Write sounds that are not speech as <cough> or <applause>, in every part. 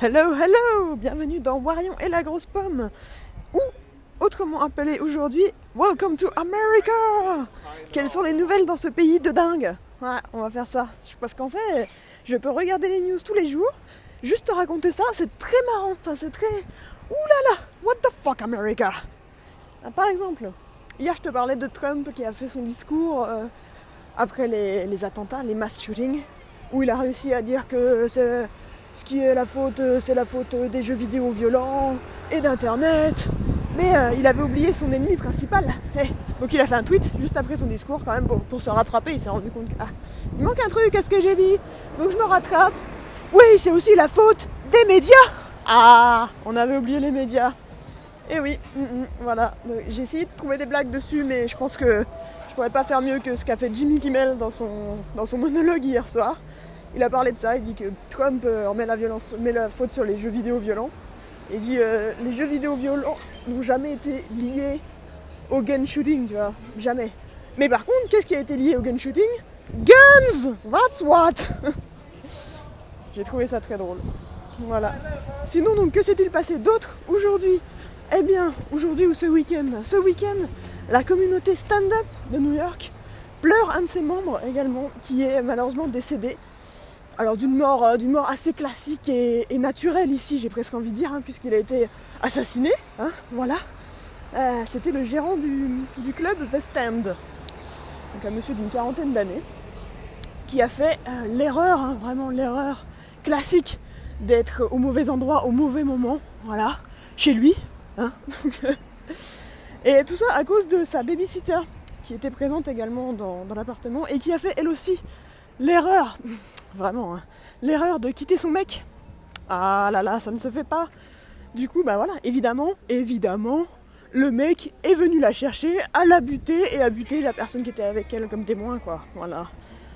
Hello, hello Bienvenue dans Warion et la grosse pomme Ou, autrement appelé aujourd'hui, Welcome to America Quelles sont les nouvelles dans ce pays de dingue? Ouais, on va faire ça. Parce qu'en fait, je peux regarder les news tous les jours, juste te raconter ça, c'est très marrant. C'est très... Ouh là là What the fuck America? Ah, Par exemple, hier je te parlais de Trump qui a fait son discours euh, après les, les attentats, les mass shootings, où il a réussi à dire que c'est ce qui est la faute, euh, c'est la faute euh, des jeux vidéo violents et d'internet. Mais euh, il avait oublié son ennemi principal. Eh, Donc il a fait un tweet juste après son discours quand même pour, pour se rattraper. Il s'est rendu compte que ah, il manque un truc à ce que j'ai dit? Donc je me rattrape. Oui, c'est aussi la faute des médias. Ah, on avait oublié les médias. Et oui, mm, mm, voilà. J'ai essayé de trouver des blagues dessus, mais je pense que je pourrais pas faire mieux que ce qu'a fait Jimmy Kimmel dans son, dans son monologue hier soir. Il a parlé de ça, il dit que Trump euh, met la, violence, met la faute sur les jeux vidéo violents. Il dit euh, les jeux vidéo violents n'ont jamais été liés au gun shooting, tu vois, jamais. Mais par contre, qu'est-ce qui a été lié au gun shooting? Guns That's what <laughs> J'ai trouvé ça très drôle. Voilà. Sinon, donc, que s'est-il passé d'autre aujourd'hui? Eh bien, aujourd'hui ou ce week-end? Ce week-end, la communauté stand-up de New York pleure un de ses membres également, qui est malheureusement décédé. Alors d'une mort, euh, d'une mort assez classique et, naturelle ici, j'ai presque envie de dire, hein, puisqu'il a été assassiné. hein, voilà. Euh, C'était le gérant du, club West End. Donc un monsieur d'une quarantaine d'années, qui a fait euh, l'erreur, hein, vraiment l'erreur classique d'être au mauvais endroit au mauvais moment, voilà, chez lui. <laughs> et tout ça à cause de sa babysitter, qui était présente également dans l'appartement et qui a fait elle aussi l'erreur, vraiment, hein, l'erreur de quitter son mec. Ah là là, ça ne se fait pas. Du coup, bah voilà, évidemment, évidemment, le mec est venu la chercher, a la buté et a buté la personne qui était avec elle comme témoin, quoi. Voilà.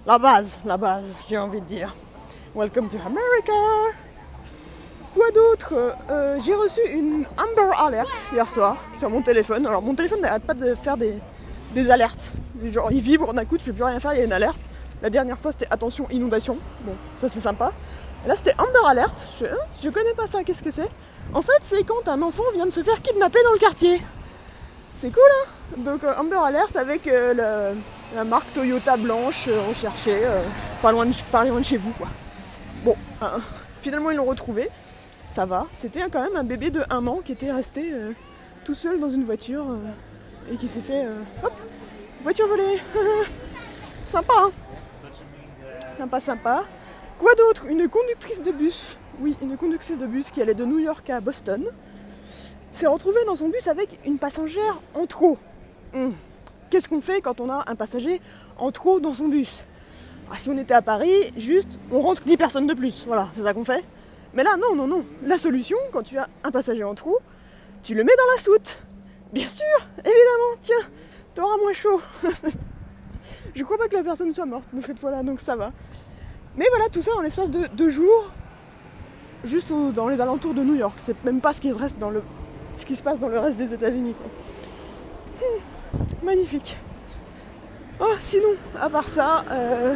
La base, la base, j'ai envie de dire. Welcome to America! Quoi d'autre? Euh, J'ai reçu une Amber Alert hier soir sur mon téléphone. Alors mon téléphone n'arrête pas de faire des, des alertes. Genre il vibre d'un coup, tu peux plus rien faire, il y a une alerte. La dernière fois c'était attention inondation. Bon, ça c'est sympa. Là c'était Amber Alert. Je, hein, je connais pas ça, qu'est-ce que c'est? En fait c'est quand un enfant vient de se faire kidnapper dans le quartier. C'est cool hein? Donc euh, Amber Alert avec euh, la marque Toyota blanche euh, recherchée, euh, pas, loin de, pas loin de chez vous quoi. Bon, finalement ils l'ont retrouvé. Ça va. C'était quand même un bébé de 1 an qui était resté tout seul dans une voiture et qui s'est fait. hop Voiture volée <laughs> Sympa, hein? Sympa, sympa. Quoi d'autre? Une conductrice de bus. Oui, une conductrice de bus qui allait de New York à Boston s'est retrouvée dans son bus avec une passagère en trop. Hum. Qu'est-ce qu'on fait quand on a un passager en trop dans son bus? Ah, Si on était à Paris, juste on rentre 10 personnes de plus. Voilà, c'est ça qu'on fait. Mais là, non, non, non. La solution, quand tu as un passager en trou, tu le mets dans la soute. Bien sûr, évidemment, tiens, t'auras moins chaud. <laughs> Je crois pas que la personne soit morte cette fois-là, donc ça va. Mais voilà, tout ça en l'espace de deux jours, juste dans les alentours de New York. C'est même pas ce qui, se reste dans le, ce qui se passe dans le reste des États-Unis. Hum, magnifique. Oh, sinon, à part ça, euh,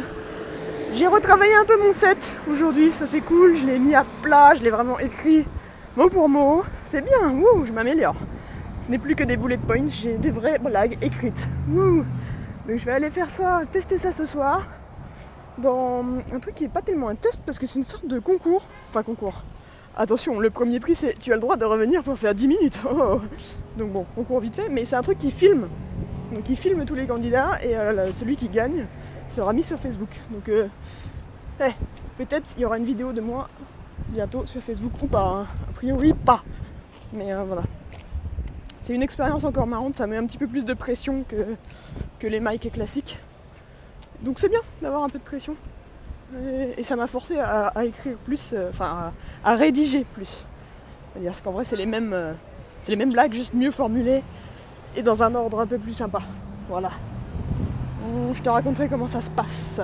j'ai retravaillé un peu mon set aujourd'hui, ça c'est cool, je l'ai mis à plat, je l'ai vraiment écrit mot pour mot. C'est bien, wouh, je m'améliore. Ce n'est plus que des bullet points, j'ai des vraies blagues écrites. Donc je vais aller faire ça, tester ça ce soir dans un truc qui est pas tellement un test parce que c'est une sorte de concours. Enfin concours. Attention, le premier prix c'est tu as le droit de revenir pour faire 10 minutes. <laughs> Oh. Donc bon, concours vite fait, mais c'est un truc qui filme. Donc il filme tous les candidats et euh, celui qui gagne sera mis sur Facebook. Donc euh, eh, peut-être il y aura une vidéo de moi bientôt sur Facebook ou pas. hein. A priori pas. Mais euh, voilà. C'est une expérience encore marrante, ça met un petit peu plus de pression que, que les mics classiques. Donc c'est bien d'avoir un peu de pression. Et, ça m'a forcé à, écrire plus, euh, enfin à, rédiger plus. C'est-à-dire qu'en vrai c'est les mêmes euh, c'est les mêmes blagues, juste mieux formulées et dans un ordre un peu plus sympa. Voilà. Je te raconterai comment ça se passe.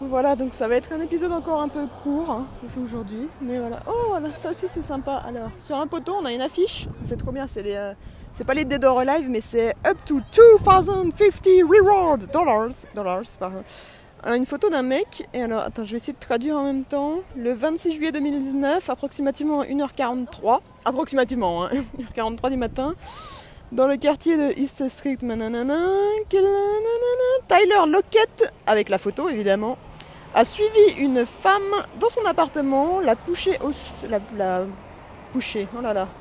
Voilà, donc ça va être un épisode encore un peu court, hein, c'est aujourd'hui, mais voilà. Oh, voilà, ça aussi c'est sympa. Alors, sur un poteau, on a une affiche, c'est trop bien, c'est les, euh, c'est pas les Dead or Alive, mais c'est up to 2050 reward dollars, dollars pardon, Alors, une photo d'un mec, et alors, attends, je vais essayer de traduire en même temps. Le 26 juillet 2019, approximativement 1h43, approximativement, hein, <laughs> 1h43 du matin, dans le quartier de East Street, Tyler Lockett, avec la photo évidemment, a suivi une femme dans son appartement, l'a poussée au, la, oh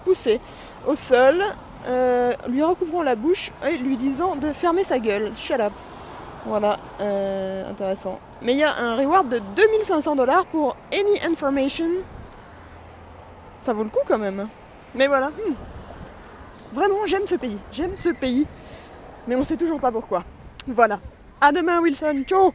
poussée au sol, euh, lui recouvrant la bouche et lui disant de fermer sa gueule. Shut. Voilà, euh, intéressant. Mais il y a un reward de 2500 dollars pour any information. Ça vaut le coup quand même. Mais voilà. Hmm. Vraiment, j'aime ce pays. J'aime ce pays. Mais on sait toujours pas pourquoi. Voilà. À demain, Wilson. Ciao